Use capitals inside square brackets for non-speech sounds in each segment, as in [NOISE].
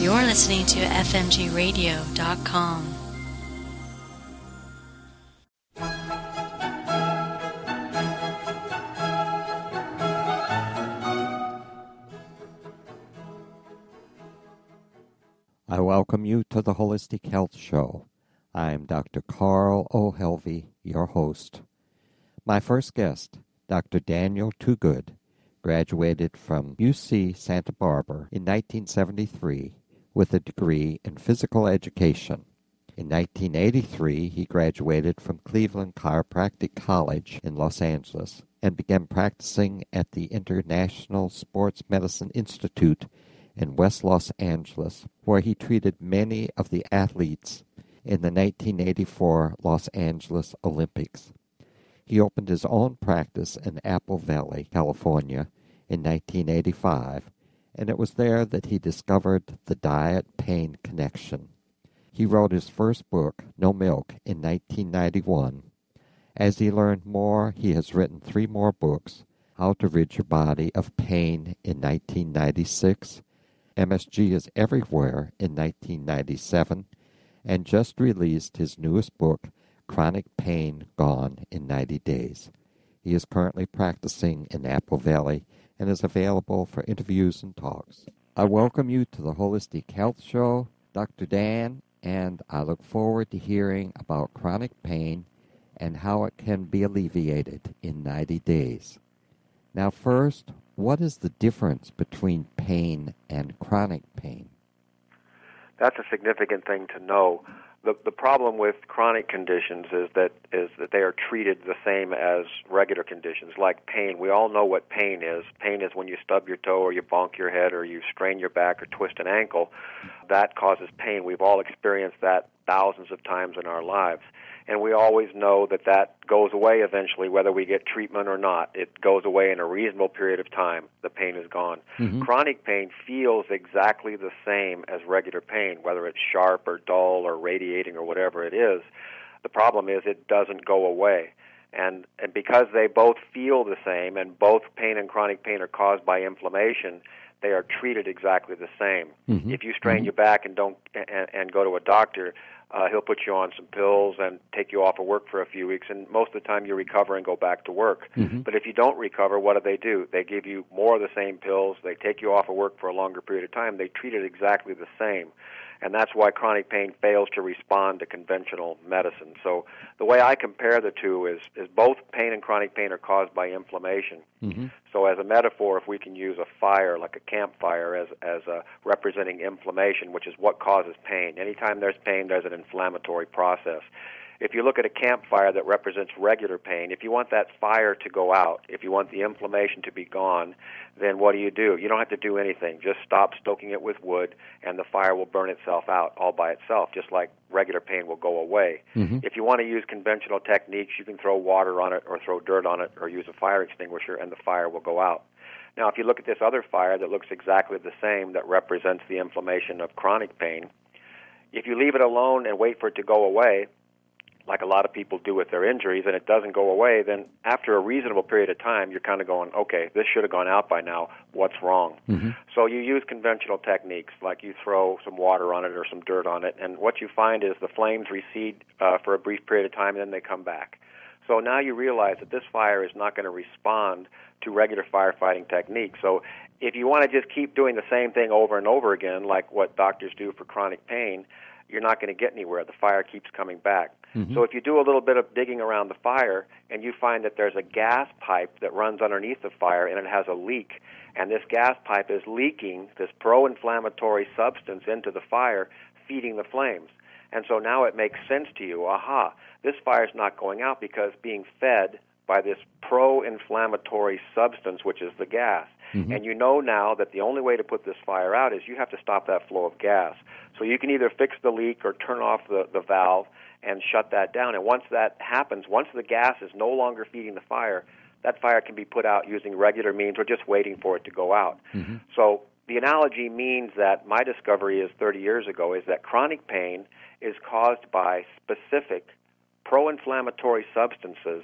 You're listening to FMGRadio.com. I welcome you to the Holistic Health Show. I am Dr. Carl O'Helvey, your host. My first guest, Dr. Daniel Twogood, graduated from UC Santa Barbara in 1973 with a degree in physical education. In 1983, he graduated from Cleveland Chiropractic College in Los Angeles and began practicing at the International Sports Medicine Institute in West Los Angeles, where he treated many of the athletes in the 1984 Los Angeles Olympics. He opened his own practice in Apple Valley, California in 1985, and it was there that he discovered the diet pain connection. He wrote his first book, No Milk, in 1991. As he learned more, he has written three more books How to Rid Your Body of Pain in 1996, MSG is Everywhere in 1997 and just released his newest book, Chronic Pain Gone in 90 Days. He is currently practicing in Apple Valley and is available for interviews and talks. I welcome you to the Holistic Health Show, Dr. Dan, and I look forward to hearing about chronic pain and how it can be alleviated in 90 days. Now, first, what is the difference between pain and chronic pain? That's a significant thing to know. The, the problem with chronic conditions is that is that they are treated the same as regular conditions, like pain. We all know what pain is. Pain is when you stub your toe, or you bonk your head, or you strain your back, or twist an ankle. That causes pain. We've all experienced that thousands of times in our lives and we always know that that goes away eventually, whether we get treatment or not. It goes away in a reasonable period of time. The pain is gone. Mm-hmm. Chronic pain feels exactly the same as regular pain, whether it's sharp or dull or radiating or whatever it is. The problem is it doesn't go away. And, and because they both feel the same and both pain and chronic pain are caused by inflammation, they are treated exactly the same. Mm-hmm. If you strain mm-hmm. your back and don't and, and go to a doctor, uh, he'll put you on some pills and take you off of work for a few weeks, and most of the time you recover and go back to work. Mm-hmm. But if you don't recover, what do they do? They give you more of the same pills. They take you off of work for a longer period of time. They treat it exactly the same and that's why chronic pain fails to respond to conventional medicine. So the way I compare the two is is both pain and chronic pain are caused by inflammation. Mm-hmm. So as a metaphor, if we can use a fire like a campfire as as a representing inflammation, which is what causes pain. Anytime there's pain, there's an inflammatory process if you look at a campfire that represents regular pain, if you want that fire to go out, if you want the inflammation to be gone, then what do you do? You don't have to do anything. Just stop stoking it with wood, and the fire will burn itself out all by itself, just like regular pain will go away. Mm-hmm. If you want to use conventional techniques, you can throw water on it, or throw dirt on it, or use a fire extinguisher, and the fire will go out. Now, if you look at this other fire that looks exactly the same, that represents the inflammation of chronic pain, if you leave it alone and wait for it to go away, like a lot of people do with their injuries, and it doesn't go away, then after a reasonable period of time, you're kind of going, okay, this should have gone out by now. What's wrong? Mm-hmm. So you use conventional techniques, like you throw some water on it or some dirt on it, and what you find is the flames recede uh, for a brief period of time, and then they come back. So now you realize that this fire is not going to respond to regular firefighting techniques. So if you want to just keep doing the same thing over and over again, like what doctors do for chronic pain, you're not going to get anywhere. The fire keeps coming back. Mm-hmm. So if you do a little bit of digging around the fire and you find that there's a gas pipe that runs underneath the fire and it has a leak, and this gas pipe is leaking this pro-inflammatory substance into the fire, feeding the flames. And so now it makes sense to you. Aha, this fire is not going out because being fed by this pro-inflammatory substance, which is the gas. Mm-hmm. And you know now that the only way to put this fire out is you have to stop that flow of gas. So you can either fix the leak or turn off the, the valve and shut that down. And once that happens, once the gas is no longer feeding the fire, that fire can be put out using regular means or just waiting for it to go out. Mm-hmm. So the analogy means that my discovery is 30 years ago is that chronic pain is caused by specific pro-inflammatory substances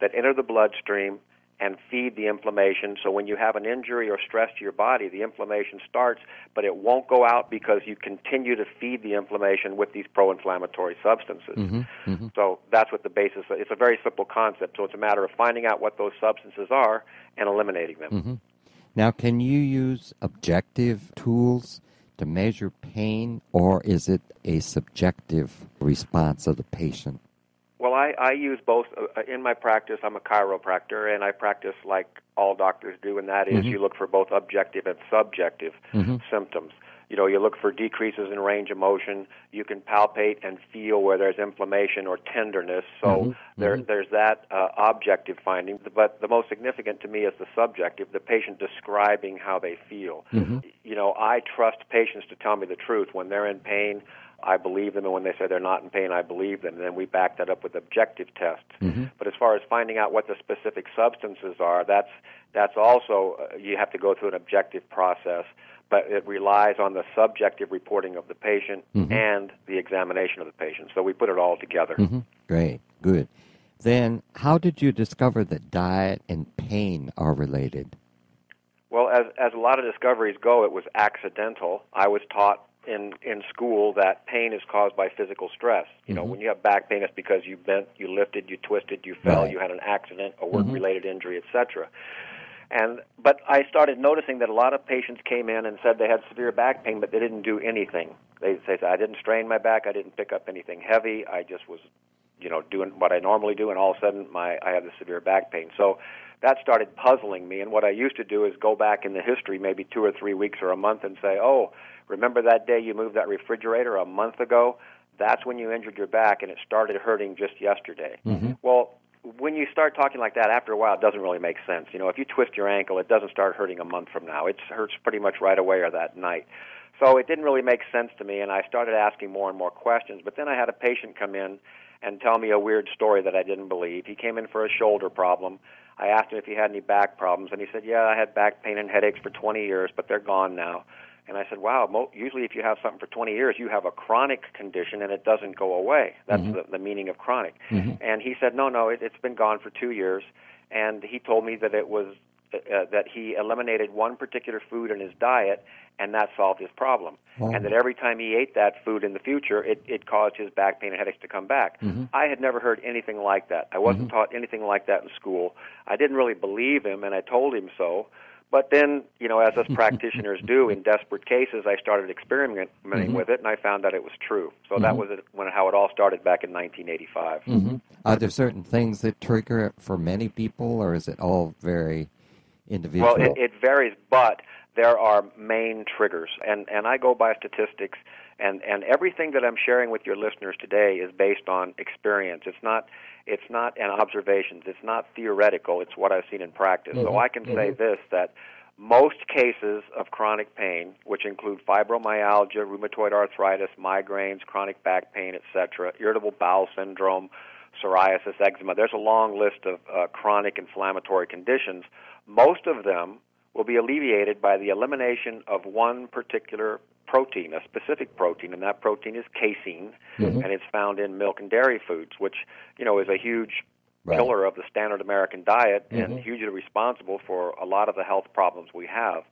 that enter the bloodstream and feed the inflammation. So when you have an injury or stress to your body, the inflammation starts, but it won't go out because you continue to feed the inflammation with these pro-inflammatory substances. Mm-hmm. Mm-hmm. So that's what the basis. Of, It's a very simple concept. So it's a matter of finding out what those substances are and eliminating them. Mm-hmm. Now, can you use objective tools to measure pain, or is it a subjective response of the patient? I, I use both. Uh, in my practice, I'm a chiropractor, and I practice like all doctors do, and that is Mm-hmm. you look for both objective and subjective Mhm. symptoms. You know, you look for decreases in range of motion. You can palpate and feel where there's inflammation or tenderness. So Mhm. there, Mhm. there's that uh, objective finding. But the most significant to me is the subjective, the patient describing how they feel. Mhm. You know, I trust patients to tell me the truth. When they're in pain, I believe them, and when they say they're not in pain, I believe them. And then we back that up with objective tests. Mhm. But as far as finding out what the specific substances are, that's that's also uh, you have to go through an objective process. But it relies on the subjective reporting of the patient Mhm. and the examination of the patient. So we put it all together. Mhm. Great, good. Then, how did you discover that diet and pain are related? Well, as as a lot of discoveries go, it was accidental. I was taught in in school that pain is caused by physical stress. You know, Mhm. when you have back pain, it's because you bent, you lifted, you twisted, you fell, Right. you had an accident, a work-related injury, etc. And but I started noticing that a lot of patients came in and said they had severe back pain, but they didn't do anything. They they said I didn't strain my back, I didn't pick up anything heavy, I just was, you know, doing what I normally do, and all of a sudden my I have the severe back pain. So that started puzzling me. And what I used to do is go back in the history, maybe two or three weeks or a month, and say, oh, remember that day you moved that refrigerator a month ago? That's when you injured your back, and it started hurting just yesterday. Mhm. Well, when you start talking like that, after a while, it doesn't really make sense. You know, if you twist your ankle, it doesn't start hurting a month from now. It hurts pretty much right away or that night. So it didn't really make sense to me, and I started asking more and more questions. But then I had a patient come in and tell me a weird story that I didn't believe. He came in for a shoulder problem. I asked him if he had any back problems, and he said, "Yeah, I had back pain and headaches for 20 years, but they're gone now." And I said, "Wow, mo- usually if you have something for 20 years, you have a chronic condition and it doesn't go away. That's Mhm. the, the meaning of chronic." Mhm. And he said, "No, no, it, it's been gone for two years." And he told me that it was uh, that he eliminated one particular food in his diet, and that solved his problem. Oh. And that every time he ate that food in the future, it, it caused his back pain and headaches to come back. Mhm. I had never heard anything like that. I wasn't taught anything like that in school. I didn't really believe him, and I told him so. But then, you know, as us [LAUGHS] practitioners do in desperate cases, I started experimenting Mhm. with it, and I found that it was true. So that Mhm. was it, when how it all started back in 1985. Mhm. Are there certain things that trigger it for many people, or is it all very individual? Well, it, it varies, but there are main triggers, and and I go by statistics, and and everything that I'm sharing with your listeners today is based on experience. It's not it's not an observations. It's not theoretical. It's what I've seen in practice. So Mhm. I can say this that most cases of chronic pain, which include fibromyalgia, rheumatoid arthritis, migraines, chronic back pain, etc., irritable bowel syndrome, psoriasis, eczema. There's a long list of uh, chronic inflammatory conditions. Most of them will be alleviated by the elimination of one particular protein, a specific protein, and that protein is casein, Mhm. and it's found in milk and dairy foods, which you know is a huge Right. pillar of the standard American diet and Mhm. hugely responsible for a lot of the health problems we have.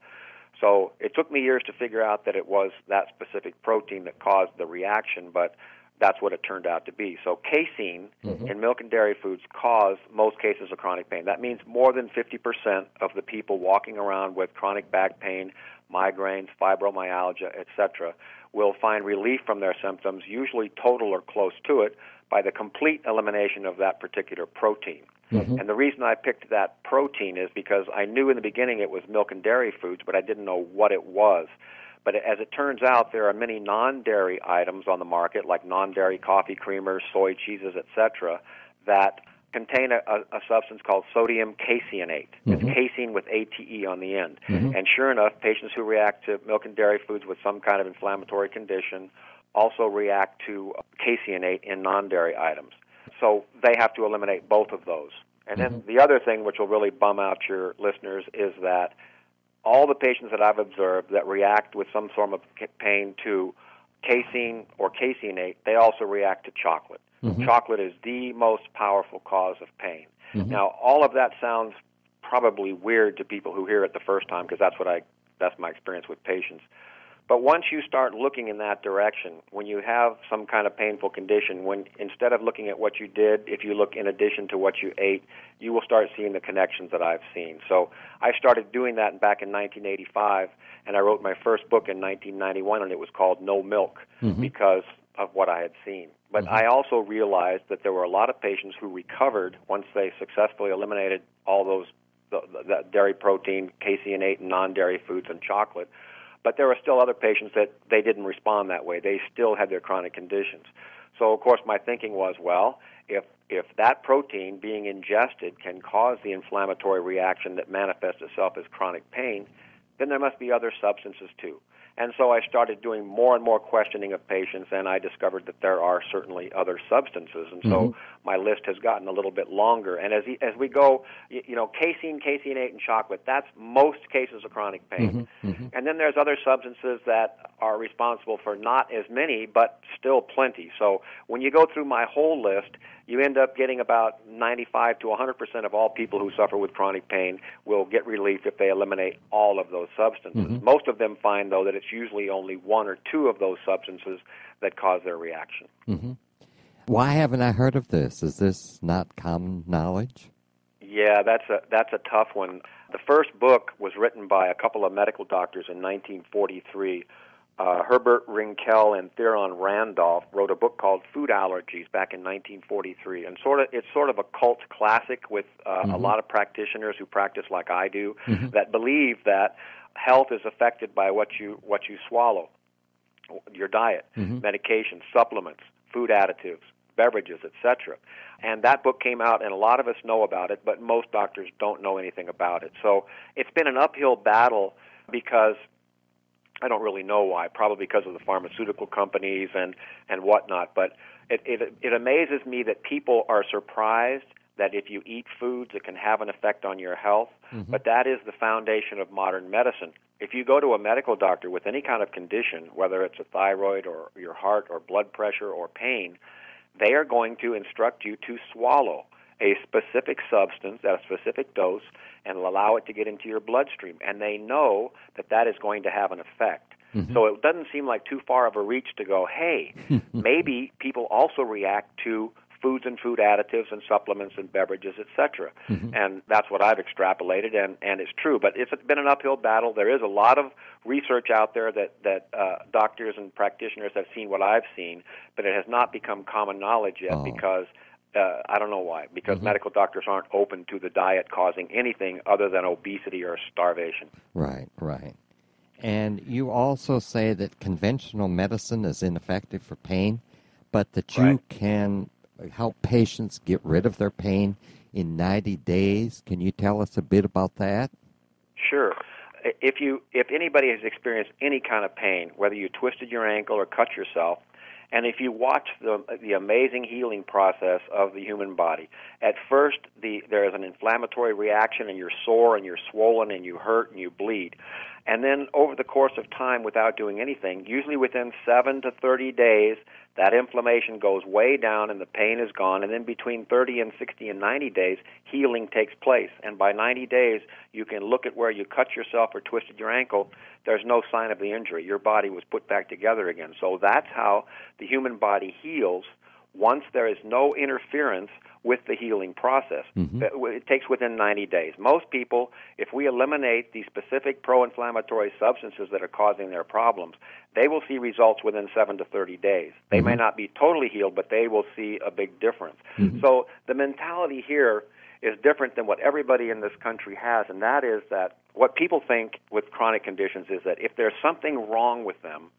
So it took me years to figure out that it was that specific protein that caused the reaction, but that's what it turned out to be. So casein Mhm. in milk and dairy foods cause most cases of chronic pain. That means more than 50% of the people walking around with chronic back pain, migraines, fibromyalgia, etc., will find relief from their symptoms, usually total or close to it, by the complete elimination of that particular protein. Mhm. And the reason I picked that protein is because I knew in the beginning it was milk and dairy foods, but I didn't know what it was. But as it turns out, there are many non-dairy items on the market, like non-dairy coffee creamers, soy cheeses, etc., that contain a, a, substance called sodium caseinate. It's Mhm. casein with ATE on the end. Mhm. And sure enough, patients who react to milk and dairy foods with some kind of inflammatory condition also react to caseinate in non-dairy items. So they have to eliminate both of those. And then the other thing, which will really bum out your listeners, is that all the patients that I've observed that react with some form of pain to casein or caseinate, they also react to chocolate. Mhm. Chocolate is the most powerful cause of pain. Mhm. Now, all of that sounds probably weird to people who hear it the first time because that's what I that's my experience with patients. But once you start looking in that direction, when you have some kind of painful condition, when instead of looking at what you did, if you look in addition to what you ate, you will start seeing the connections that I've seen. So I started doing that back in 1985, and I wrote my first book in 1991, and it was called No Milk mm-hmm. because of what I had seen. But mm-hmm. I also realized that there were a lot of patients who recovered once they successfully eliminated all those the, the dairy protein, caseinate, and non dairy foods, and chocolate but there were still other patients that they didn't respond that way. They still had their chronic conditions. So of course my thinking was, well, if if that protein being ingested can cause the inflammatory reaction that manifests itself as chronic pain, then there must be other substances too. And so I started doing more and more questioning of patients, and I discovered that there are certainly other substances. And so mm-hmm. My list has gotten a little bit longer. And as as we go, you know, casein, caseinate, and chocolate. That's most cases of chronic pain. Mm-hmm. Mm-hmm. And then there's other substances that are responsible for not as many, but still plenty. So when you go through my whole list, you end up getting about 95 to 100% of all people who suffer with chronic pain will get relief if they eliminate all of those substances. Mm-hmm. Most of them find, though, that it's usually only one or two of those substances that cause their reaction. Mm-hmm. Why haven't I heard of this? Is this not common knowledge? Yeah, that's a that's a tough one. The first book was written by a couple of medical doctors in 1943 uh, Herbert Rinkel and Theron Randolph wrote a book called Food Allergies back in 1943, and sort of it's sort of a cult classic with uh, mm-hmm. a lot of practitioners who practice like I do mm-hmm. that believe that health is affected by what you what you swallow, your diet, mm-hmm. medication, supplements, food additives, beverages, etc. And that book came out, and a lot of us know about it, but most doctors don't know anything about it. So it's been an uphill battle because I don't really know why. Probably because of the pharmaceutical companies and and whatnot. But it it, it amazes me that people are surprised that if you eat foods, it can have an effect on your health. Mm-hmm. But that is the foundation of modern medicine. If you go to a medical doctor with any kind of condition, whether it's a thyroid or your heart or blood pressure or pain, they are going to instruct you to swallow a specific substance at a specific dose and allow it to get into your bloodstream. And they know that that is going to have an effect. Mm-hmm. So it doesn't seem like too far of a reach to go, hey, [LAUGHS] maybe people also react to foods and food additives and supplements and beverages, etc. Mm-hmm. And that's what I've extrapolated, and, and it's true. But it's been an uphill battle. There is a lot of research out there that, that uh, doctors and practitioners have seen what I've seen, but it has not become common knowledge yet oh. because – uh, I don't know why. Because mm-hmm. medical doctors aren't open to the diet causing anything other than obesity or starvation. Right, right. And you also say that conventional medicine is ineffective for pain, but that you right. can help patients get rid of their pain in 90 days. Can you tell us a bit about that? Sure. If you if anybody has experienced any kind of pain, whether you twisted your ankle or cut yourself, and if you watch the the amazing healing process of the human body, at first the there is an inflammatory reaction and you're sore and you're swollen and you hurt and you bleed. And then over the course of time without doing anything, usually within 7 to 30 days, that inflammation goes way down and the pain is gone. And then between 30 and 60 and 90 days healing takes place. And by 90 days you can look at where you cut yourself or twisted your ankle. There's no sign of the injury. Your body was put back together again. So that's how the human body heals once there is no interference with the healing process. Mm-hmm. It takes within 90 days. Most people, if we eliminate the specific pro inflammatory substances that are causing their problems, they will see results within 7 to 30 days. They mm-hmm. may not be totally healed, but they will see a big difference. Mm-hmm. So the mentality here is different than what everybody in this country has, and that is that what people think with chronic conditions is that if there's something wrong with them,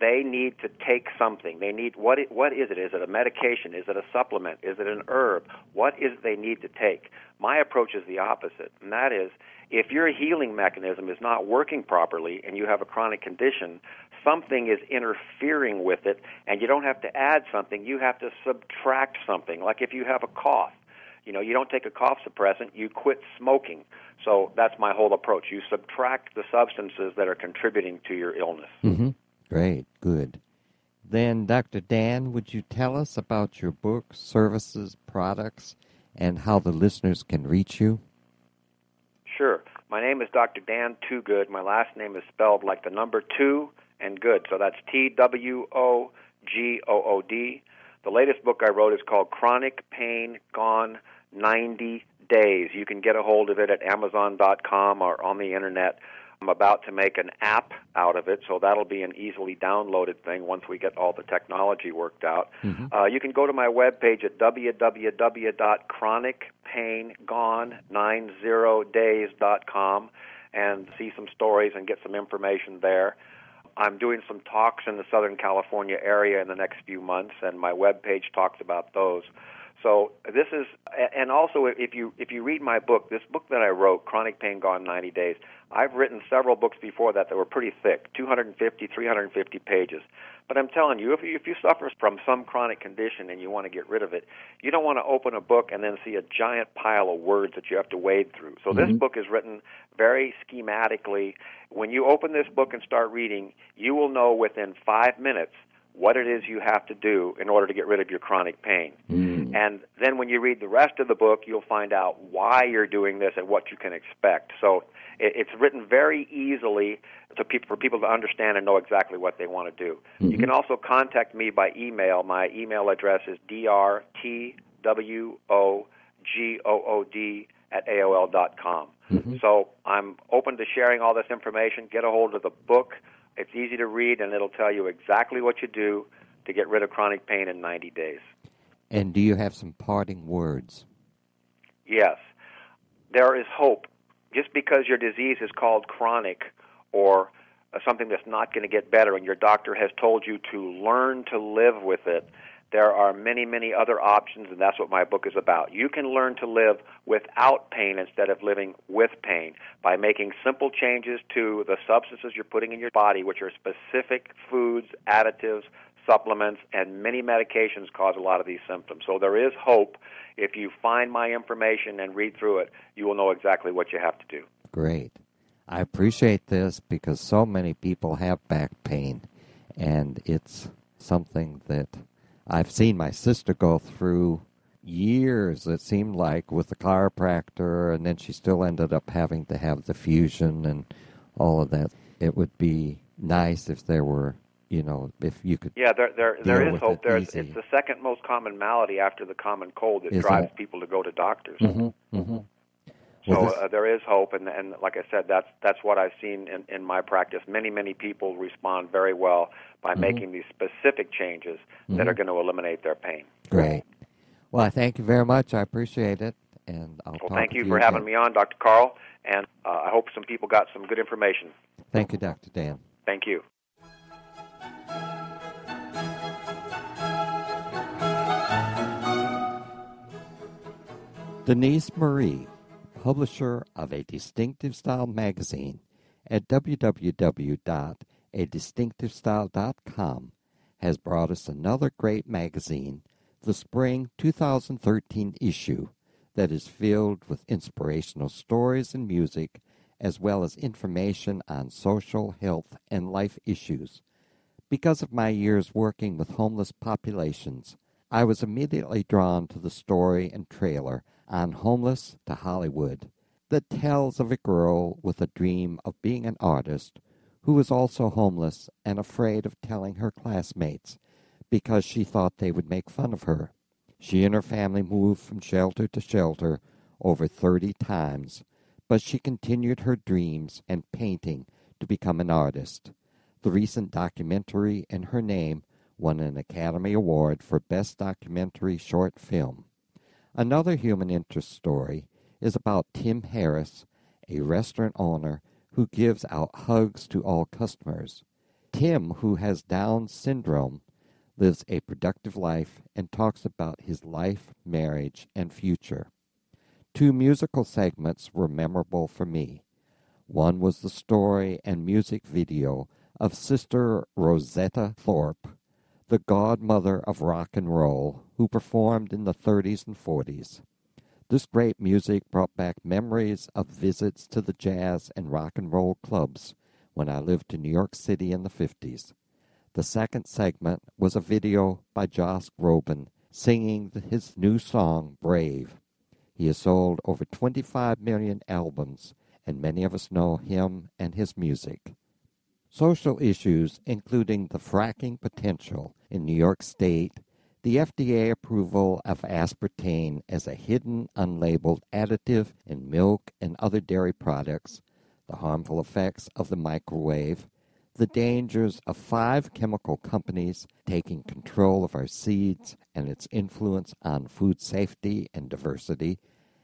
they need to take something. They need what? It, what is it? Is it a medication? Is it a supplement? Is it an herb? What is it they need to take? My approach is the opposite, and that is if your healing mechanism is not working properly and you have a chronic condition, something is interfering with it, and you don't have to add something. You have to subtract something. Like if you have a cough, you know, you don't take a cough suppressant, you quit smoking. So that's my whole approach. You subtract the substances that are contributing to your illness. Mm-hmm. Great, good. Then, Dr. Dan, would you tell us about your book, services, products, and how the listeners can reach you? Sure. My name is Dr. Dan Twogood. My last name is spelled like the number two and good. So that's T W O G O O D. The latest book I wrote is called Chronic Pain Gone 90 Days. You can get a hold of it at Amazon.com or on the internet. I'm about to make an app out of it, so that'll be an easily downloaded thing once we get all the technology worked out. Mm-hmm. Uh, you can go to my webpage at www.chronicpaingone90days.com and see some stories and get some information there. I'm doing some talks in the Southern California area in the next few months, and my webpage talks about those. So this is, and also if you if you read my book, this book that I wrote, Chronic Pain Gone 90 Days, I've written several books before that that were pretty thick, 250, 350 pages. But I'm telling you, if you, if you suffer from some chronic condition and you want to get rid of it, you don't want to open a book and then see a giant pile of words that you have to wade through. So mm-hmm. this book is written very schematically. When you open this book and start reading, you will know within five minutes what it is you have to do in order to get rid of your chronic pain. Mm. And then when you read the rest of the book, you'll find out why you're doing this and what you can expect. So it's written very easily to people, for people to understand and know exactly what they want to do. Mm-hmm. You can also contact me by email. My email address is drtwogood at AOL dot com. Mm-hmm. So I'm open to sharing all this information. Get a hold of the book it's easy to read, and it'll tell you exactly what you do to get rid of chronic pain in 90 days. And do you have some parting words? Yes. There is hope. Just because your disease is called chronic or uh, something that's not going to get better, and your doctor has told you to learn to live with it, there are many, many other options, and that's what my book is about. You can learn to live without pain instead of living with pain by making simple changes to the substances you're putting in your body, which are specific foods, additives, supplements, and many medications cause a lot of these symptoms. So there is hope. If you find my information and read through it, you will know exactly what you have to do. Great. I appreciate this because so many people have back pain, and it's something that I've seen my sister go through years, it seemed like, with the chiropractor, and then she still ended up having to have the fusion and all of that. It would be nice if there were, you know, if you could. Yeah, there there there is hope. There's it's the second most common malady after the common cold that is drives it? people to go to doctors. Mm-hmm, mm-hmm. So uh, there is hope, and, and like I said, that's that's what I've seen in, in my practice. Many many people respond very well by mm-hmm. making these specific changes mm-hmm. that are going to eliminate their pain. Great. Well, I thank you very much. I appreciate it, and I'll well, thank you you for again. having me on, Dr. Carl, and uh, I hope some people got some good information. Thank you, Dr. Dan. Thank you. Denise Marie publisher of A Distinctive Style magazine at www.adistinctivestyle.com, has brought us another great magazine, the spring 2013 issue, that is filled with inspirational stories and music, as well as information on social, health, and life issues. Because of my years working with homeless populations, I was immediately drawn to the story and trailer on Homeless to Hollywood that tells of a girl with a dream of being an artist who was also homeless and afraid of telling her classmates because she thought they would make fun of her. She and her family moved from shelter to shelter over 30 times, but she continued her dreams and painting to become an artist. The recent documentary in her name won an Academy Award for Best Documentary Short Film. Another human interest story is about Tim Harris, a restaurant owner who gives out hugs to all customers. Tim, who has Down syndrome, lives a productive life and talks about his life, marriage, and future. Two musical segments were memorable for me. One was the story and music video of Sister Rosetta Tharpe, the godmother of rock and roll, who performed in the 30s and 40s. This great music brought back memories of visits to the jazz and rock and roll clubs when I lived in New York City in the 50s. The second segment was a video by Josh Groban singing his new song, Brave. He has sold over 25 million albums and many of us know him and his music. Social issues, including the fracking potential in New York State, the FDA approval of aspartame as a hidden, unlabeled additive in milk and other dairy products, the harmful effects of the microwave, the dangers of five chemical companies taking control of our seeds and its influence on food safety and diversity,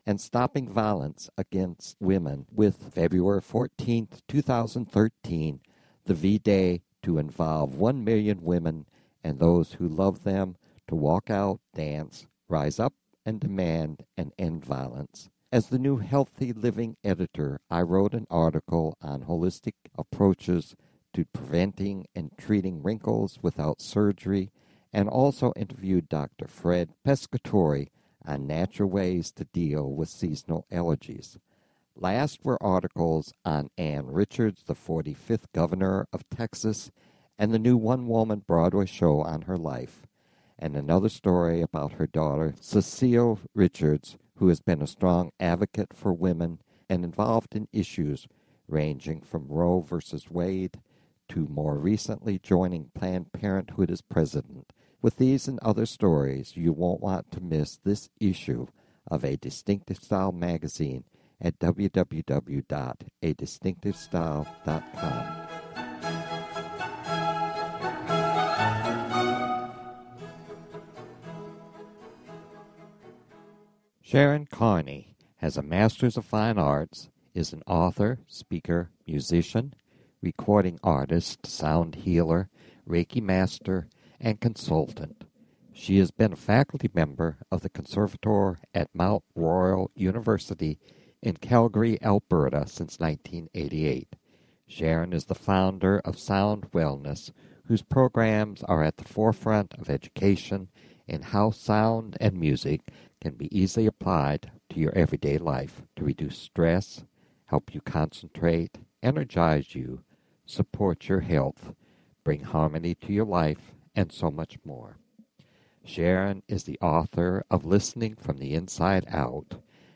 and stopping violence against women with February 14, 2013, the V Day to involve 1 million women and those who love them to walk out, dance, rise up, and demand and end violence. As the new Healthy Living editor, I wrote an article on holistic approaches to preventing and treating wrinkles without surgery, and also interviewed Dr. Fred Pescatore on natural ways to deal with seasonal allergies. Last were articles on Ann Richards, the 45th governor of Texas, and the new one woman Broadway show on her life, and another story about her daughter, Cecile Richards, who has been a strong advocate for women and involved in issues ranging from Roe versus Wade to more recently joining Planned Parenthood as president. With these and other stories, you won't want to miss this issue of A Distinctive Style magazine at www.adistinctivestyle.com. Sharon Carne has a Master's of Fine Arts, is an author, speaker, musician, recording artist, sound healer, Reiki master, and consultant. She has been a faculty member of the Conservatoire at Mount Royal University in Calgary, Alberta since 1988. Sharon is the founder of Sound Wellness, whose programs are at the forefront of education in how sound and music can be easily applied to your everyday life to reduce stress, help you concentrate, energize you, support your health, bring harmony to your life, and so much more. Sharon is the author of Listening from the Inside Out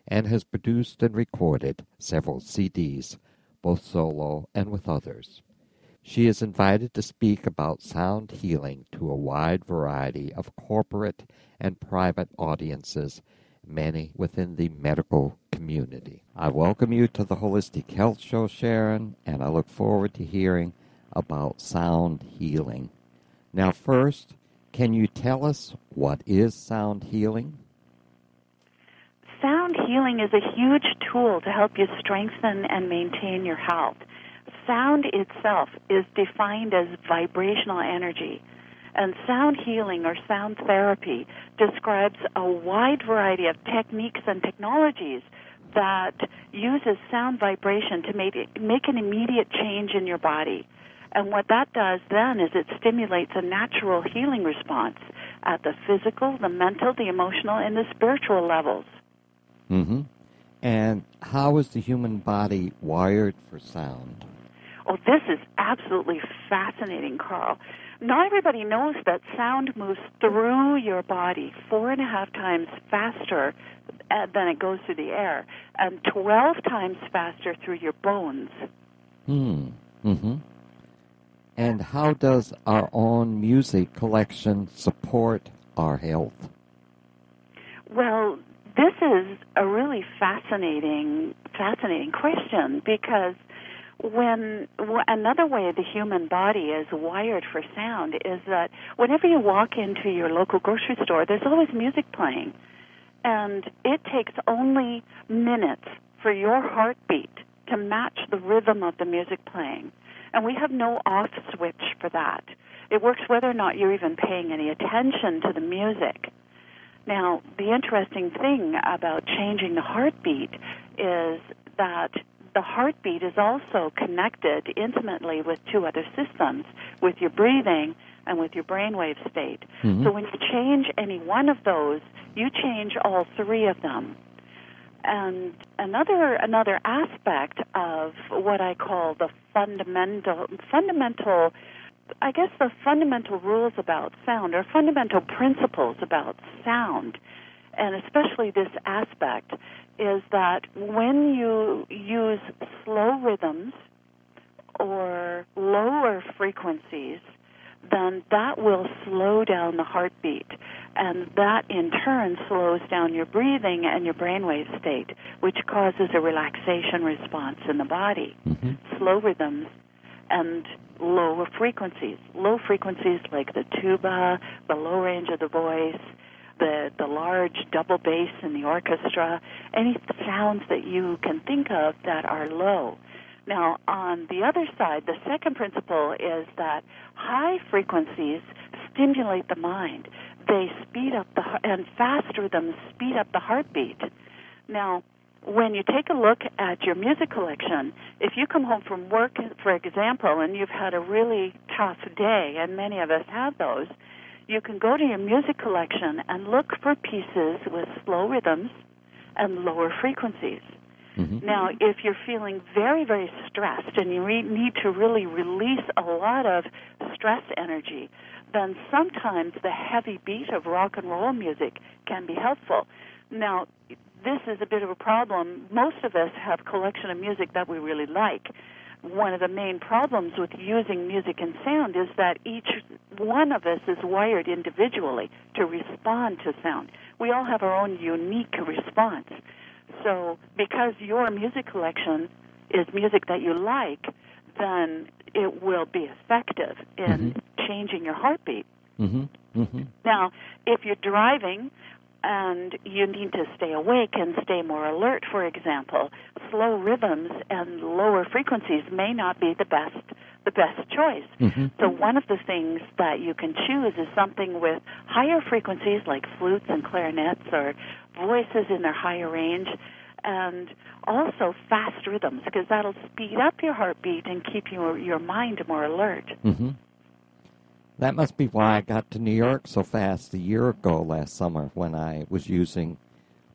and has produced and recorded several CDs, both solo and with others. She is invited to speak about sound healing to a wide variety of corporate and private audiences, many within the medical community. I welcome you to the Holistic Health Show, Sharon, and I look forward to hearing about sound healing. Now, first, can you tell us what is sound healing? Sound healing is a huge tool to help you strengthen and maintain your health. Sound itself is defined as vibrational energy. And sound healing or sound therapy describes a wide variety of techniques and technologies that uses sound vibration to make, make an immediate change in your body. And what that does then is it stimulates a natural healing response at the physical, the mental, the emotional, and the spiritual levels. Mm-hmm. And how is the human body wired for sound? Oh, this is absolutely fascinating, Carl. Not everybody knows that sound moves through your body four and a half times faster uh, than it goes through the air, and 12 times faster through your bones. Hmm. Mm-hmm. And how does our own music collection support our health? Well, this is a really fascinating, fascinating question because when another way the human body is wired for sound is that whenever you walk into your local grocery store, there's always music playing, and it takes only minutes for your heartbeat to match the rhythm of the music playing. And we have no off switch for that. It works whether or not you're even paying any attention to the music. Now, the interesting thing about changing the heartbeat is that the heartbeat is also connected intimately with two other systems, with your breathing and with your brainwave state. Mm-hmm. So when you change any one of those, you change all three of them. And another another aspect of what I call the fundamental fundamental I guess the fundamental rules about sound or fundamental principles about sound and especially this aspect, is that when you use slow rhythms or lower frequencies, then that will slow down the heartbeat. And that in turn slows down your breathing and your brainwave state, which causes a relaxation response in the body. Mm-hmm. Slow rhythms and lower frequencies. Low frequencies like the tuba, the low range of the voice, the, the large double bass in the orchestra, any sounds that you can think of that are low. Now, on the other side, the second principle is that high frequencies stimulate the mind. They speed up the and faster rhythms speed up the heartbeat. Now, when you take a look at your music collection, if you come home from work, for example, and you've had a really tough day, and many of us have those, you can go to your music collection and look for pieces with slow rhythms and lower frequencies. Mm-hmm. Now, if you're feeling very, very stressed and you re- need to really release a lot of stress energy, then sometimes the heavy beat of rock and roll music can be helpful. Now, this is a bit of a problem. Most of us have collection of music that we really like. One of the main problems with using music and sound is that each one of us is wired individually to respond to sound. We all have our own unique response. So, because your music collection is music that you like, then it will be effective in Mhm. changing your heartbeat. Mm-hmm. Mm-hmm. Now, if you're driving and you need to stay awake and stay more alert, for example, slow rhythms and lower frequencies may not be the best the best choice. Mm-hmm. So one of the things that you can choose is something with higher frequencies like flutes and clarinets or voices in their higher range and also fast rhythms because that'll speed up your heartbeat and keep your your mind more alert. Mm-hmm. That must be why I got to New York so fast a year ago last summer when I was using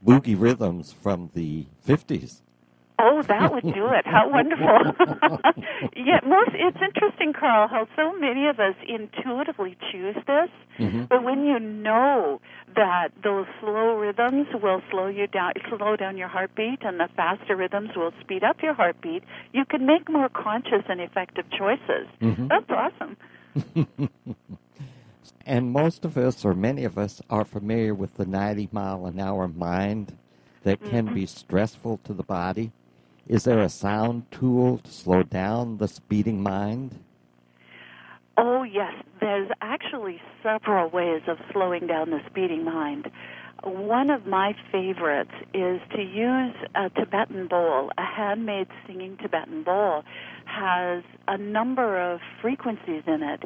boogie rhythms from the 50s. Oh, that would do it. How wonderful. [LAUGHS] yeah, most it's interesting, Carl, how so many of us intuitively choose this, Mhm. but when you know that those slow rhythms will slow you down slow down your heartbeat and the faster rhythms will speed up your heartbeat, you can make more conscious and effective choices. Mhm. That's awesome. [LAUGHS] And most of us, or many of us, are familiar with the 90 mile an hour mind that can be mm-hmm. stressful to the body. Is there a sound tool to slow down the speeding mind? Oh, yes. There's actually several ways of slowing down the speeding mind. One of my favorites is to use a Tibetan bowl. A handmade singing Tibetan bowl has a number of frequencies in it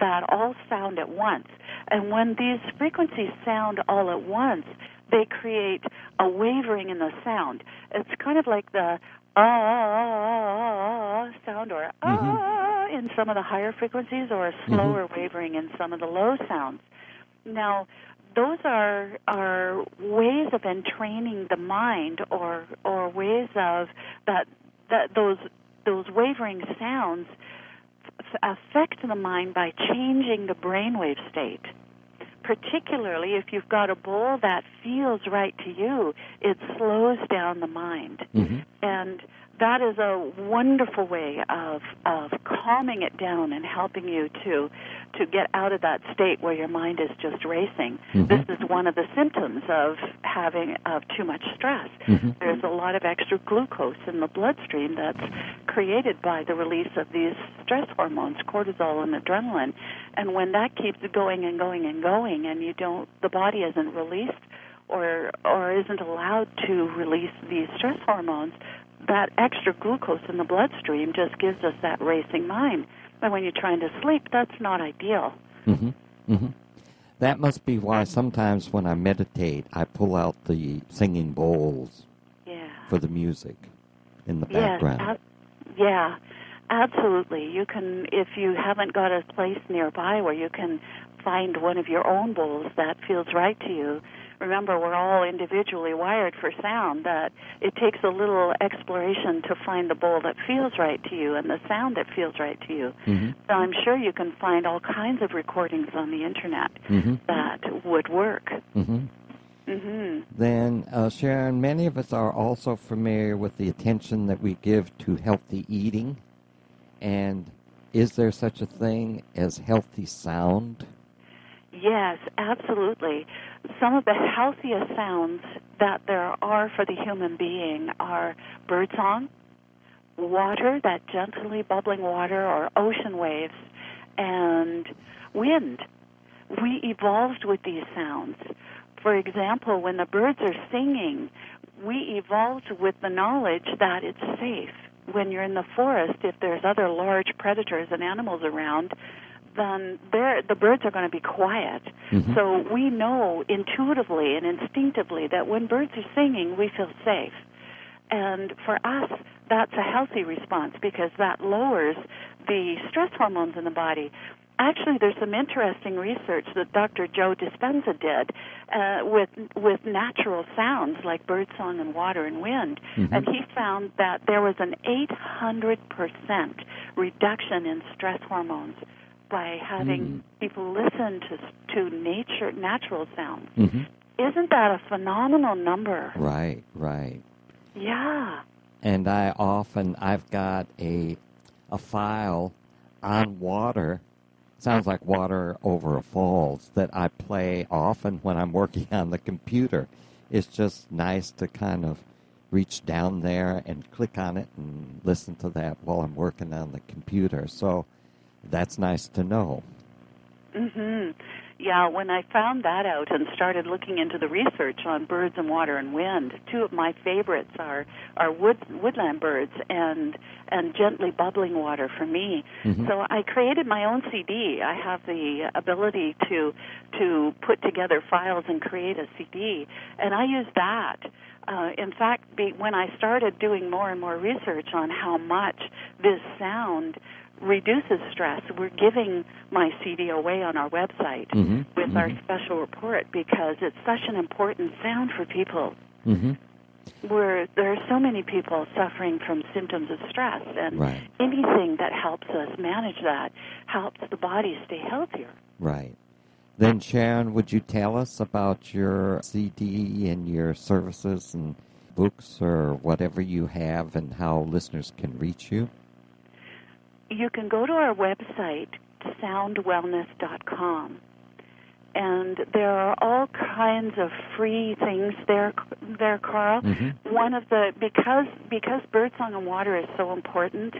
that all sound at once. And when these frequencies sound all at once, they create a wavering in the sound. It's kind of like the ah, ah, ah, ah, sound or ah in some of the higher frequencies or a slower wavering in some of the low sounds. Now, those are are ways of entraining the mind or or ways of that that those those wavering sounds f- affect the mind by changing the brainwave state particularly if you've got a bowl that feels right to you, it slows down the mind. Mm-hmm. And that is a wonderful way of of calming it down and helping you to to get out of that state where your mind is just racing. Mhm. This is one of the symptoms of having of too much stress. Mhm. There's a lot of extra glucose in the bloodstream that's created by the release of these stress hormones, cortisol and adrenaline. And when that keeps going and going and going and you don't the body isn't released or or isn't allowed to release these stress hormones, that extra glucose in the bloodstream just gives us that racing mind. And when you're trying to sleep, that's not ideal. Mm-hmm. Mm-hmm. That must be why sometimes when I meditate, I pull out the singing bowls Yeah. for the music in the background. ab- yeah, absolutely. You can, if you haven't got a place nearby where you can find one of your own bowls that feels right to you. Remember, we're all individually wired for sound. That it takes a little exploration to find the bowl that feels right to you and the sound that feels right to you. mm-hmm. So I'm sure you can find all kinds of recordings on the internet Mm-hmm. that would work. Mm-hmm. hmm then uh, Sharon, many of us are also familiar with the attention that we give to healthy eating. And is there such a thing as healthy sound? Yes, absolutely. Some of the healthiest sounds that there are for the human being are birdsong, water, that gently bubbling water or ocean waves, and wind. We evolved with these sounds. For example, when the birds are singing, we evolved with the knowledge that it's safe. When you're in the forest, if there's other large predators and animals around, then the birds are going to be quiet. Mhm. So we know intuitively and instinctively that when birds are singing, we feel safe. And for us, that's a healthy response because that lowers the stress hormones in the body. Actually, there's some interesting research that Dr. Joe Dispenza did uh, with with natural sounds like birdsong and water and wind, Mhm. and he found that there was an 800 percent reduction in stress hormones by having Mm. people listen to to nature natural sounds. hmm Isn't that a phenomenal number? Right, right. Yeah. And I often I've got a a file on water. Sounds like water over a falls that I play often when I'm working on the computer. It's just nice to kind of reach down there and click on it and listen to that while I'm working on the computer. So that's nice to know. Mhm. Yeah, when I found that out and started looking into the research on birds and water and wind, two of my favorites are are wood woodland birds and and gently bubbling water for me. Mhm. So I created my own CD. I have the ability to to put together files and create a CD, and I use that. Uh, in fact, be, when I started doing more and more research on how much this sound reduces stress, we're giving my CD away on our website Mhm, with our mhm. special report because it's such an important sound for people. hmm Where there are so many people suffering from symptoms of stress, and Right. anything that helps us manage that helps the body stay healthier. Right. Then, Sharon, would you tell us about your CD and your services and books or whatever you have and how listeners can reach you? You can go to our website, soundwellness.com, and there are all kinds of free things there, there, Carl. Mhm. One of the because because birdsong and water is so important,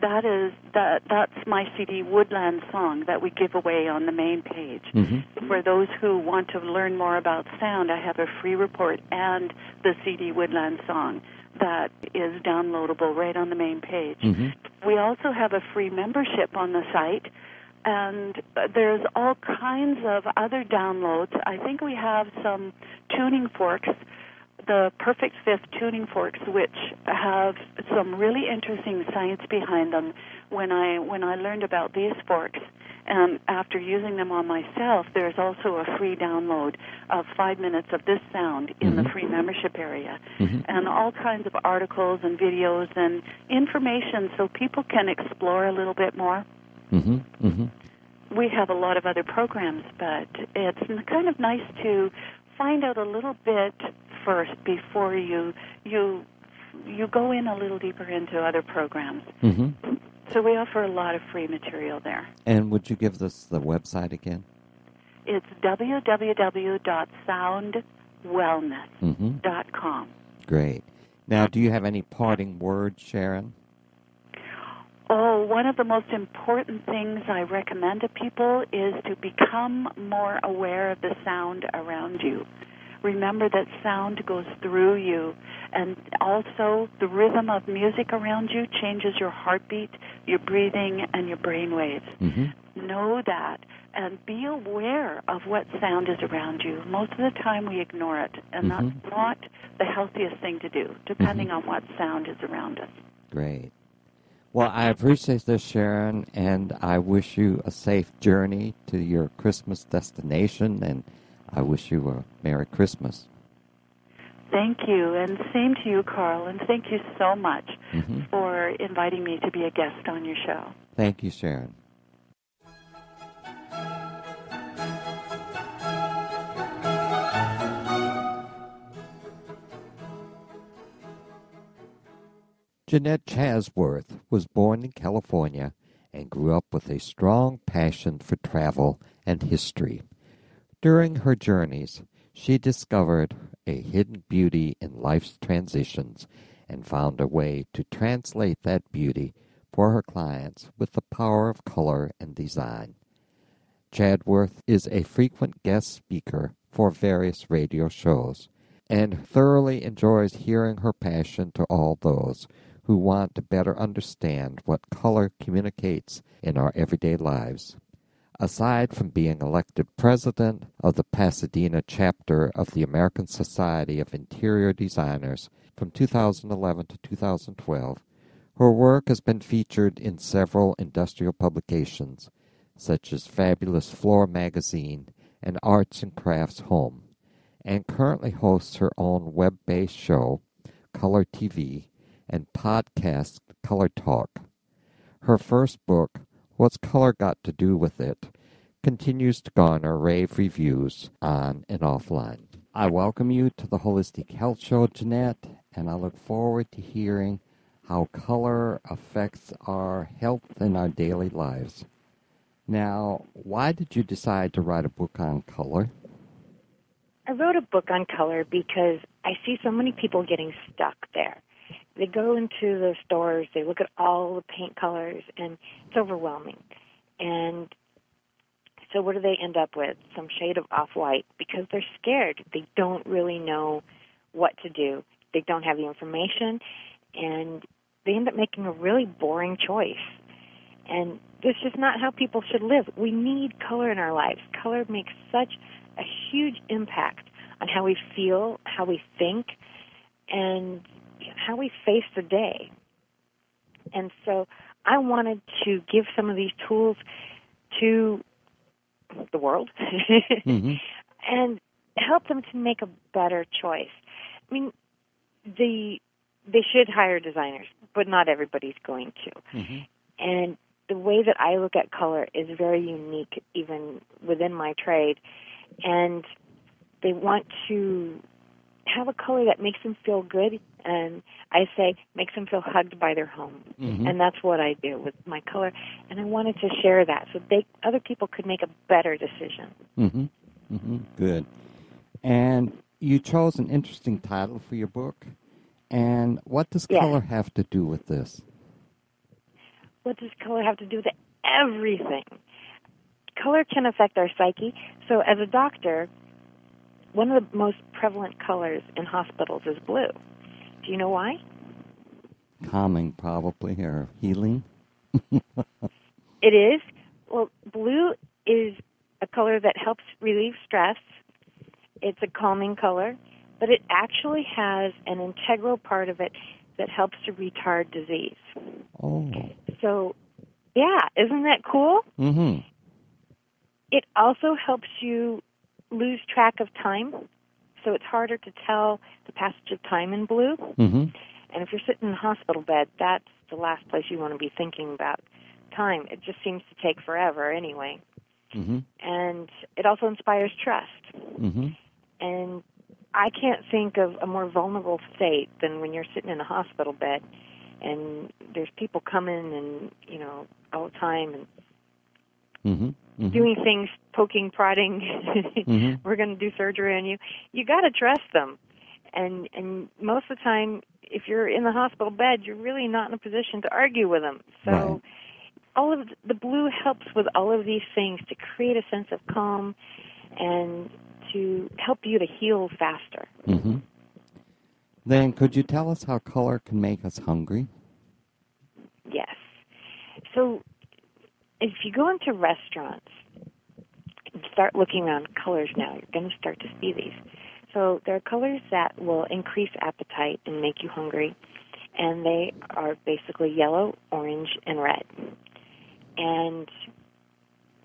that is that that's my CD Woodland Song that we give away on the main page. Mhm. For those who want to learn more about sound, I have a free report and the CD Woodland Song that is downloadable right on the main page. Mhm. We also have a free membership on the site, and there's all kinds of other downloads. I think we have some tuning forks, the Perfect Fifth tuning forks, which have some really interesting science behind them. When I when I learned about these forks, and after using them on myself, there's also a free download of five minutes of this sound in the Mhm. free membership area Mhm. and all kinds of articles and videos and information so people can explore a little bit more. Mhm. Mhm. We have a lot of other programs, but it's kind of nice to find out a little bit first before you you you go in a little deeper into other programs. So we offer a lot of free material there. And would you give us the website again? It's www.soundwellness.com. Mhm. Great. Now, do you have any parting words, Sharon? Oh, one of the most important things I recommend to people is to become more aware of the sound around you. Remember that sound goes through you, and also the rhythm of music around you changes your heartbeat, your breathing, and your brain waves. Mhm. Know that and be aware of what sound is around you. Most of the time we ignore it, and Mhm. that's not the healthiest thing to do, depending Mhm. on what sound is around us. Great. Well, I appreciate this, Sharon, and I wish you a safe journey to your Christmas destination, and I wish you a Merry Christmas. Thank you, and same to you, Carl, and thank you so much mm-hmm. for inviting me to be a guest on your show. Thank you, Sharon. Jeanette Chasworth was born in California and grew up with a strong passion for travel and history. During her journeys, she discovered a hidden beauty in life's transitions and found a way to translate that beauty for her clients with the power of color and design. Chasworth is a frequent guest speaker for various radio shows and thoroughly enjoys hearing her passion to all those who want to better understand what color communicates in our everyday lives. Aside from being elected president of the Pasadena chapter of the American Society of Interior Designers from 2011 to 2012, her work has been featured in several industrial publications, such as Fabulous Floor magazine and Arts and Crafts Home, and currently hosts her own web based show, Color TV, and podcast Color Talk. Her first book, What's Color Got to Do with It, continues to garner rave reviews on and offline. I welcome you to the Holistic Health Show, Jeanette, and I look forward to hearing how color affects our health and our daily lives. Now, why did you decide to write a book on color? I wrote a book on color because I see so many people getting stuck there they go into the stores, they look at all the paint colors, and it's overwhelming. And so, what do they end up with? Some shade of off white because they're scared. They don't really know what to do, they don't have the information, and they end up making a really boring choice. And this is not how people should live. We need color in our lives. Color makes such a huge impact on how we feel, how we think, and how we face the day. And so I wanted to give some of these tools to the world [LAUGHS] mm-hmm. and help them to make a better choice. I mean, the they should hire designers, but not everybody's going to. Mm-hmm. And the way that I look at color is very unique, even within my trade. And they want to have a color that makes them feel good and I say makes them feel hugged by their home. Mm-hmm. And that's what I do with my color and I wanted to share that so they other people could make a better decision. Mm-hmm. Mm-hmm. Good. And you chose an interesting title for your book. And what does color have to do with this? What does color have to do with? Everything. Color can affect our psyche. So as a doctor, one of the most prevalent colors in hospitals is blue. Do you know why? Calming, probably, or healing. [LAUGHS] it is. Well, blue is a color that helps relieve stress. It's a calming color, but it actually has an integral part of it that helps to retard disease. Oh. So, yeah, isn't that cool? Mm-hmm. It also helps you lose track of time, so it's harder to tell the passage of time in blue. Mm-hmm. And if you're sitting in a hospital bed, that's the last place you want to be thinking about time. It just seems to take forever anyway. Mm-hmm. And it also inspires trust. Mm-hmm. And I can't think of a more vulnerable state than when you're sitting in a hospital bed and there's people coming and you know all the time and mm-hmm, doing things, poking, prodding. [LAUGHS] mm-hmm. We're going to do surgery on you. You got to trust them, and and most of the time, if you're in the hospital bed, you're really not in a position to argue with them. So. Right. All of the blue helps with all of these things to create a sense of calm and to help you to heal faster. Mm-hmm. Then, could you tell us how color can make us hungry? Yes. So, if you go into restaurants and start looking on colors now, you're going to start to see these. So there are colors that will increase appetite and make you hungry, and they are basically yellow, orange, and red. And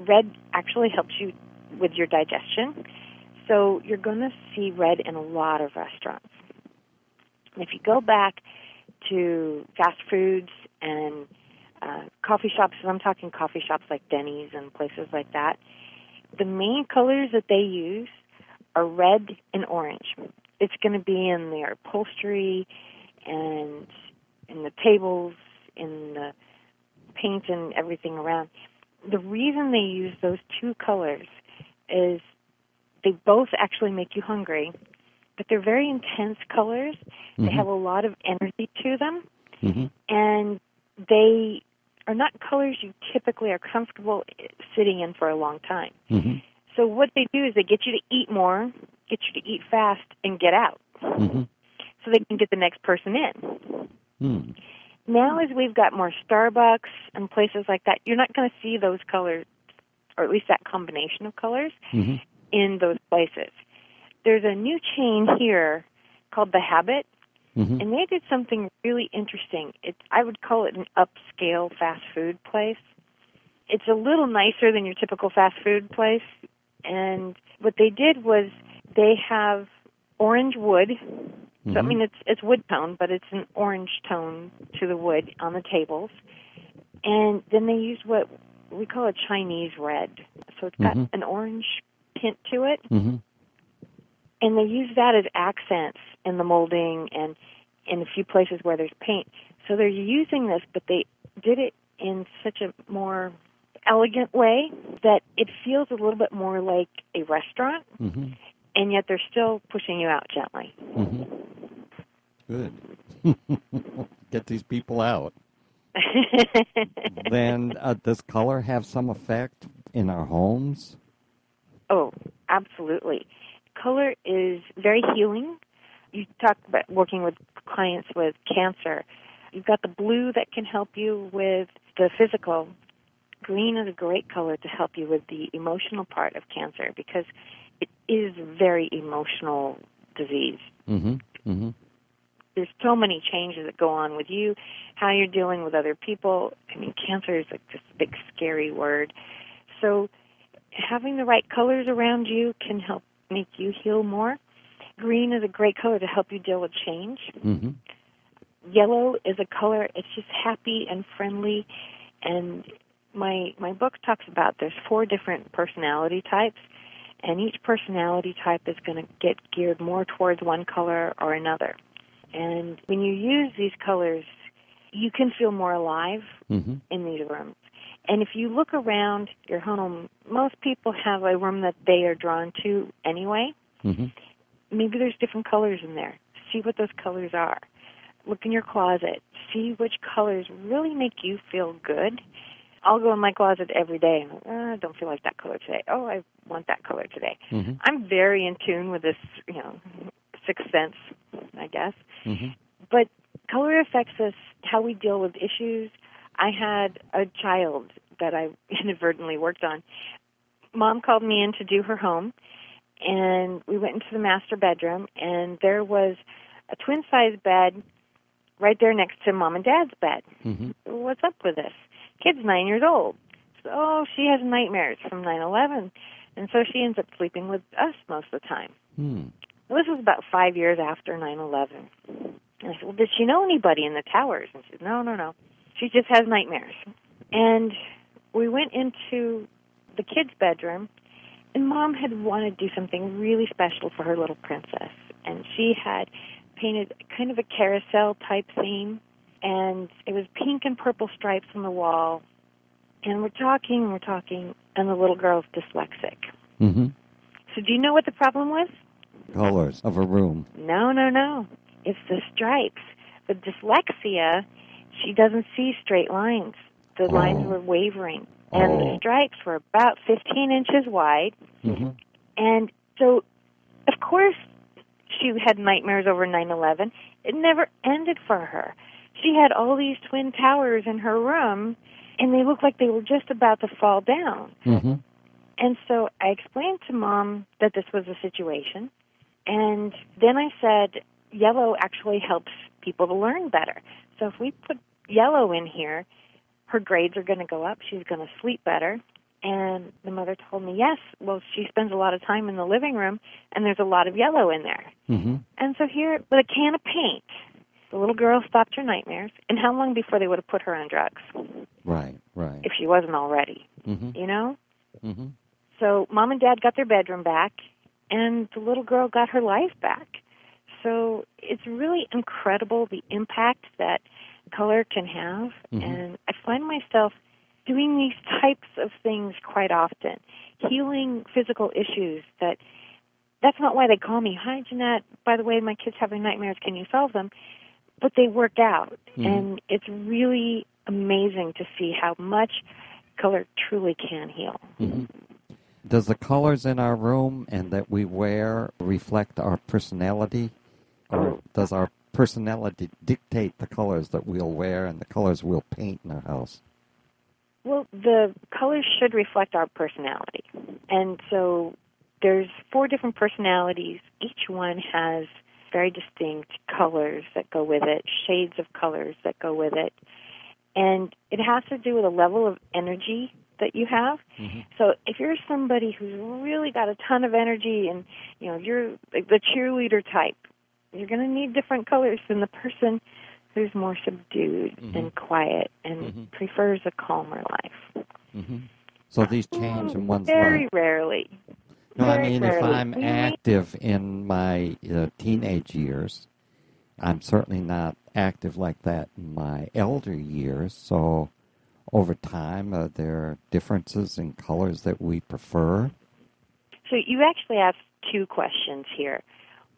red actually helps you with your digestion. So you're going to see red in a lot of restaurants. And if you go back to fast foods and uh, coffee shops, and I'm talking coffee shops like Denny's and places like that, the main colors that they use are red and orange. It's going to be in their upholstery and in the tables, in the paint and everything around. The reason they use those two colors is they both actually make you hungry, but they're very intense colors. They Mhm. have a lot of energy to them, Mhm. and they are not colors you typically are comfortable sitting in for a long time. Mhm. So what they do is they get you to eat more, get you to eat fast, and get out, Mhm. so they can get the next person in. Mm. Now, as we've got more Starbucks and places like that, you're not going to see those colors, or at least that combination of colors, Mhm. in those places. There's a new chain here called The Habit, Mhm. and they did something really interesting. It's I would call it an upscale fast food place. It's a little nicer than your typical fast food place, and what they did was they have orange wood. So I Mhm. mean it's it's wood tone, but it's an orange tone to the wood on the tables. And then they use what we call a Chinese red. So it's got Mhm. an orange tint to it Mhm. and they use that as accents in the molding and in a few places where there's paint. So they're using this, but they did it in such a more elegant way that it feels a little bit more like a restaurant, Mhm. and yet they're still pushing you out gently. Mhm. Good. [LAUGHS] Get these people out. [LAUGHS] Then uh, does color have some effect in our homes? Oh, absolutely. Color is very healing. You talk about working with clients with cancer. You've got the blue that can help you with the physical. Green is a great color to help you with the emotional part of cancer because it is a very emotional disease. Mhm. Mhm. There's so many changes that go on with you, how you're dealing with other people. I mean, cancer is like this big scary word. So having the right colors around you can help make you heal more. Green is a great color to help you deal with change. Mhm. Yellow is a color it's just happy and friendly and my my book talks about there's four different personality types and each personality type is going to get geared more towards one color or another. And when you use these colors, you can feel more alive Mhm. in these rooms. And if you look around your home, most people have a room that they are drawn to anyway. Mhm. Maybe there's different colors in there. See what those colors are. Look in your closet. See which colors really make you feel good. I'll go in my closet every day and uh, I don't feel like that color today. Oh, I want that color today. Mhm. I'm very in tune with this, you know, sixth sense, I guess. Mhm. But color affects us how we deal with issues. I had a child that I [LAUGHS] inadvertently worked on. Mom called me in to do her home, and we went into the master bedroom, and there was a twin size bed right there next to mom and dad's bed. Mhm. What's up with this? Kid's nine years old. So, oh, she has nightmares from 9 11, and so she ends up sleeping with us most of the time. Well, this was about five years after 9/11. And I said, "Well, did she know anybody in the towers?" And she said, "No, no, no. She just has nightmares." And we went into the kids' bedroom, and Mom had wanted to do something really special for her little princess, and she had painted kind of a carousel type theme, and it was pink and purple stripes on the wall. And we're talking, and we're talking, and the little girl's dyslexic. Mhm. So, do you know what the problem was? Colors of a room. No, no, no. It's the stripes. The dyslexia, she doesn't see straight lines. The lines Oh. were wavering. And Oh. the stripes were about 15 inches wide. Mhm. And so, of course, she had nightmares over 9 11. It never ended for her. She had all these twin towers in her room, and they looked like they were just about to fall down. Mhm. And so I explained to mom that this was a situation. And then I said, yellow actually helps people to learn better. So if we put yellow in here, her grades are going to go up. She's going to sleep better. And the mother told me, yes, well, she spends a lot of time in the living room, and there's a lot of yellow in there. Mhm. And so here, with a can of paint, the little girl stopped her nightmares. And how long before they would have put her on drugs Right. Right. if she wasn't already? Mhm. You know? Mhm. So mom and dad got their bedroom back, and the little girl got her life back. So it's really incredible the impact that color can have. Mhm. And I find myself doing these [LAUGHS] types of things quite often, healing physical issues that that's not why they call me. Hi, Jeanette. By the way, my kids having nightmares. Can you solve them? But they work out, Mhm. and it's really amazing to see how much color truly can heal. Mhm. Does the colors in our room and that we wear reflect our personality? Or Oh. does our personality dictate the colors that we'll wear and the colors we'll paint in our house? Well, the colors should reflect our personality. And so there's four different personalities. Each one has very distinct colors that go with it, shades of colors that go with it. And it has to do with a level of energy that you have. Mhm. So if you're somebody who's really got a ton of energy and, you know, you're like the cheerleader type, you're going to need different colors than the person who's more subdued Mhm. and quiet and Mhm. prefers a calmer life. hmm So these change in one's life? Very life. rarely. No, I very mean, if. I'm active in my uh, teenage years, I'm certainly not active like that in my elder years. So over time, are there differences in colors that we prefer? So you actually asked two questions here.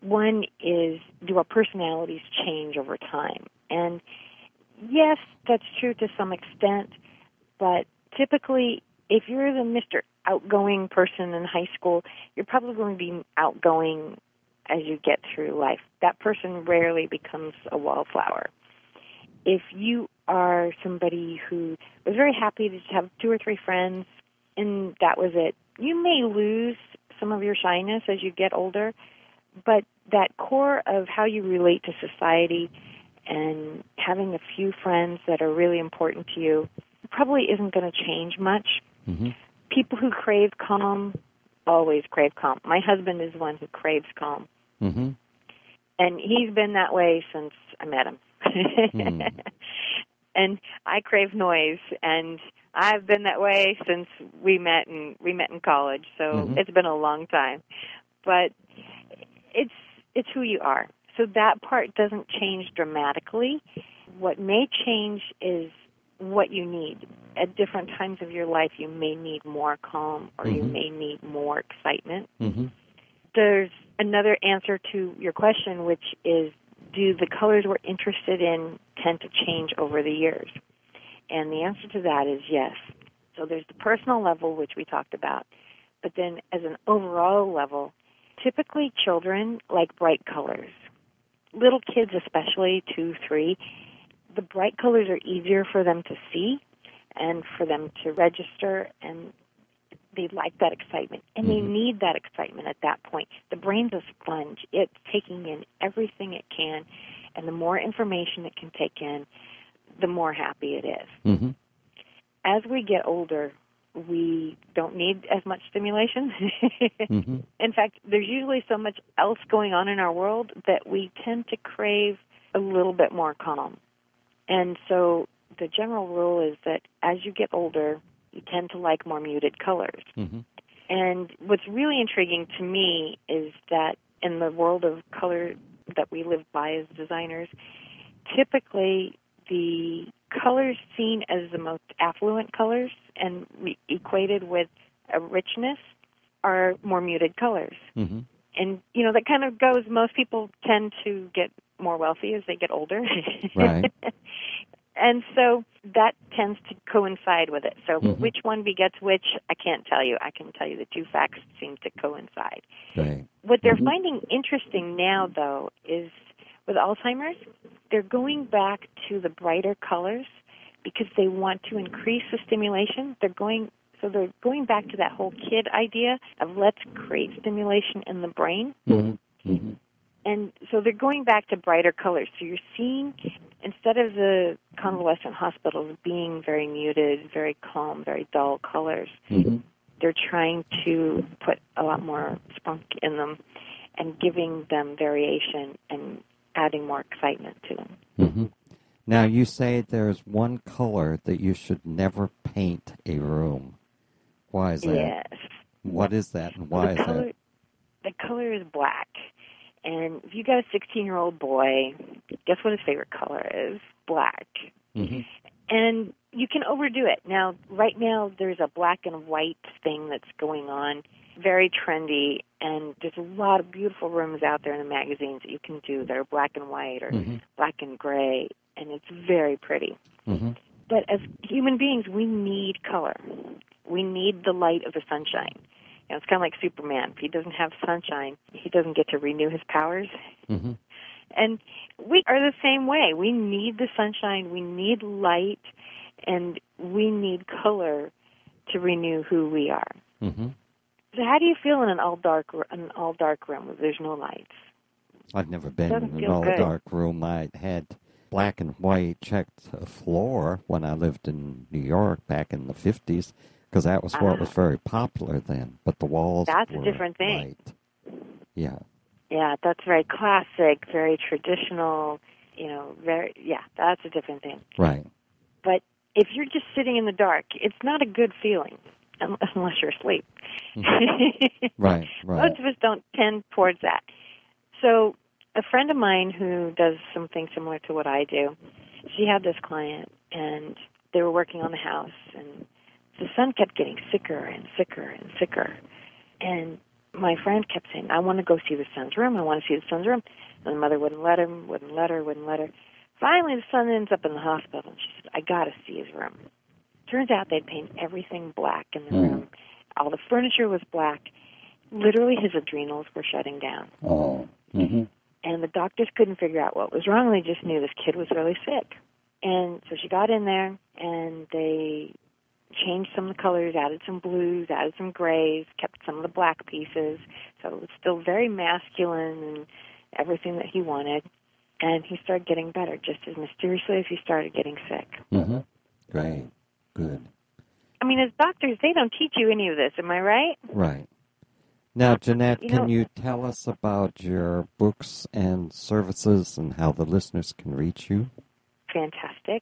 One is, do our personalities change over time? And yes, that's true to some extent, but typically, if you're the Mr. Outgoing person in high school, you're probably going to be outgoing as you get through life. That person rarely becomes a wallflower. If you are somebody who was very happy to have two or three friends and that was it, you may lose some of your shyness as you get older, but that core of how you relate to society and having a few friends that are really important to you probably isn't going to change much. hmm People who crave calm always crave calm. My husband is one who craves calm, hmm and he's been that way since I met him. Hmm. [LAUGHS] and I crave noise, and I've been that way since we met and we met in college. So Mhm. it's been a long time, but it's it's who you are. So that part doesn't change dramatically. What may change is what you need. At different times of your life, you may need more calm or you Mhm. may need more excitement hmm there's another answer to your question, which is do the colors we're interested in tend to change over the years? And the answer to that is yes. So there's the personal level, which we talked about, but then as an overall level, typically children like bright colors. Little kids, especially two, three, the bright colors are easier for them to see and for them to register and they like that excitement and they Mhm. need that excitement at that point. The brain's a sponge. It's taking in everything it can and the more information it can take in, the more happy it is. hmm As we get older, we don't need as much stimulation. [LAUGHS] hmm in fact, there's usually so much else going on in our world that we tend to crave a little bit more calm. And so the general rule is that as you get older, you tend to like more muted colors. hmm And what's really intriguing to me is that in the world of color that we live by as designers, typically the colors seen as the most affluent colors and re- equated with a richness are more muted colors. hmm And you know that kind of goes. Most people tend to get more wealthy as they get older, [LAUGHS] Right. and so that tends to coincide with it. So Mhm. which one begets which, I can't tell you. I can tell you the two facts seem to coincide. Right. What they're Mhm. finding interesting now, though, is with Alzheimer's, they're going back to the brighter colors because they want to increase the stimulation. They're going so they're going back to that whole kid idea of let's create stimulation in the brain. hmm hmm And so they're going back to brighter colors. So you're seeing instead of the convalescent hospitals being very muted, very calm, very dull colors, hmm they're trying to put a lot more spunk in them and giving them variation and adding more excitement to them. hmm Now you say there's one color that you should never paint a room. Why is that? Yes. What is that, and why the is color, that? The color is black. And if you got a 16 year old boy, guess what his favorite color is? Black. Mm-hmm. And you can overdo it. Now, right now, there's a black and white thing that's going on, very trendy, and there's a lot of beautiful rooms out there in the magazines that you can do that are black and white or Mhm. black and gray, and it's very pretty. Mm-hmm. But as human beings, we need color. We need the light of the sunshine. You know, it's kind of like Superman. If he doesn't have sunshine, he doesn't get to renew his powers. Mm-hmm. And we are the same way. We need the sunshine, we need light, and we need color to renew who we are. Mm-hmm. So how do you feel in an all dark an all dark room where there's no lights? I've never been in an all good. dark room. I had black and white checked floor when I lived in New York back in the 50s because that was what Ah. was very popular then. But the walls That's a different thing. Yeah. Yeah, that's very classic, very traditional, you know, very yeah, that's a different thing. Right. But if you're just sitting in the dark, it's not a good feeling unless you're asleep. Mm-hmm. Right. [LAUGHS] Right. Most of us don't tend towards that. So, a friend of mine who does something similar to what I do, she had this client, and they were working on the house, and the son kept getting sicker and sicker and sicker. And my friend kept saying, I want to go see the son's room. I want to see the son's room. And the mother wouldn't let him, wouldn't let her, wouldn't let her. Finally, the son ends up in the hospital, and she said, I got to see his room. Turns out they'd paint everything black in the Hmm. room. All the furniture was black. Literally, his adrenals were shutting down. Oh. Mm-hmm. And the doctors couldn't figure out what was wrong. They just knew this kid was really sick. And so she got in there, and they changed some of the colors, added some blues, added some grays, kept some of the black pieces. So it was still very masculine and everything that he wanted. And he started getting better just as mysteriously as he started getting sick. Mm-hmm. Great. Good. I mean, as doctors, they don't teach you any of this. Am I right? Right. Now, Jeanette, You can know- you tell us about your books and services and how the listeners can reach you? fantastic.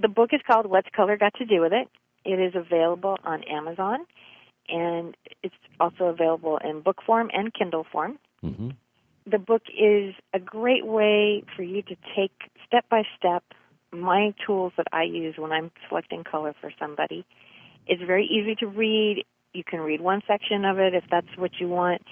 The book is called What's Color Got to Do with It. It is available on Amazon, and it's also available in book form and Kindle form. Mm-hmm. The book is a great way for you to take step by step my tools that I use when I'm selecting color for somebody. It's very easy to read. You can read one section of it if that's what you want.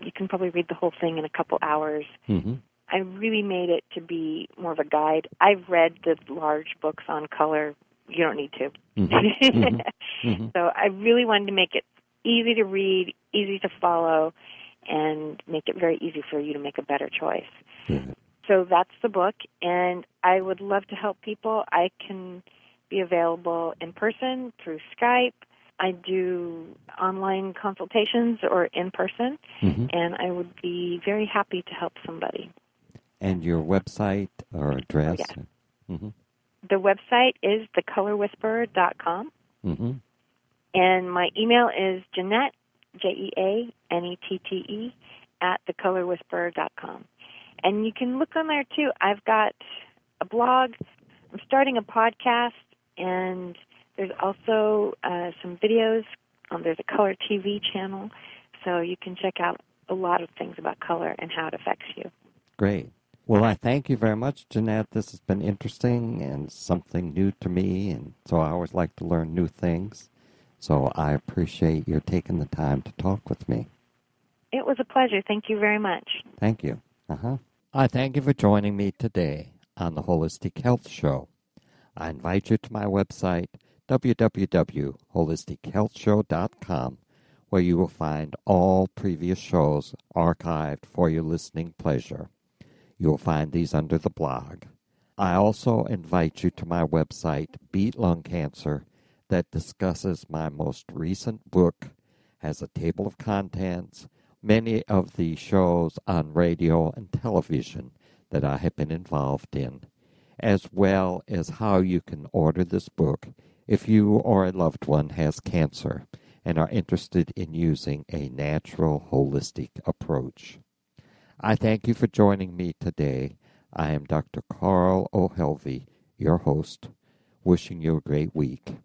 You can probably read the whole thing in a couple hours. Mm-hmm. I really made it to be more of a guide. I've read the large books on color. You don't need to. Mhm. Mhm. [LAUGHS] So I really wanted to make it easy to read, easy to follow, and make it very easy for you to make a better choice. So that's the book, and I would love to help people. I can be available in person through Skype. I do online consultations or in person, Mhm. and I would be very happy to help somebody. And your website or address? yeah. Mm-hmm. The website is thecolorwhisperer.com, Mm-hmm. and my email is Jeanette, J E A N E T T E, at thecolorwhisperer.com. And you can look on there too. I've got a blog, I'm starting a podcast, and there's also uh, some videos. Um, there's a color TV channel, so you can check out a lot of things about color and how it affects you. Great. Well, I thank you very much, Jeanette. This has been interesting and something new to me, and so I always like to learn new things. So I appreciate your taking the time to talk with me. It was a pleasure. Thank you very much. Thank you. Uh-huh. I thank you for joining me today on the Holistic Health Show. I invite you to my website, www.holistichealthshow.com, where you will find all previous shows archived for your listening pleasure. You will find these under the blog. I also invite you to my website, Beat Lung Cancer, that discusses my most recent book, has a table of contents, many of the shows on radio and television that I have been involved in, as well as how you can order this book if you or a loved one has cancer and are interested in using a natural holistic approach. I thank you for joining me today. I am Dr. Carl O. Helvie, your host, wishing you a great week.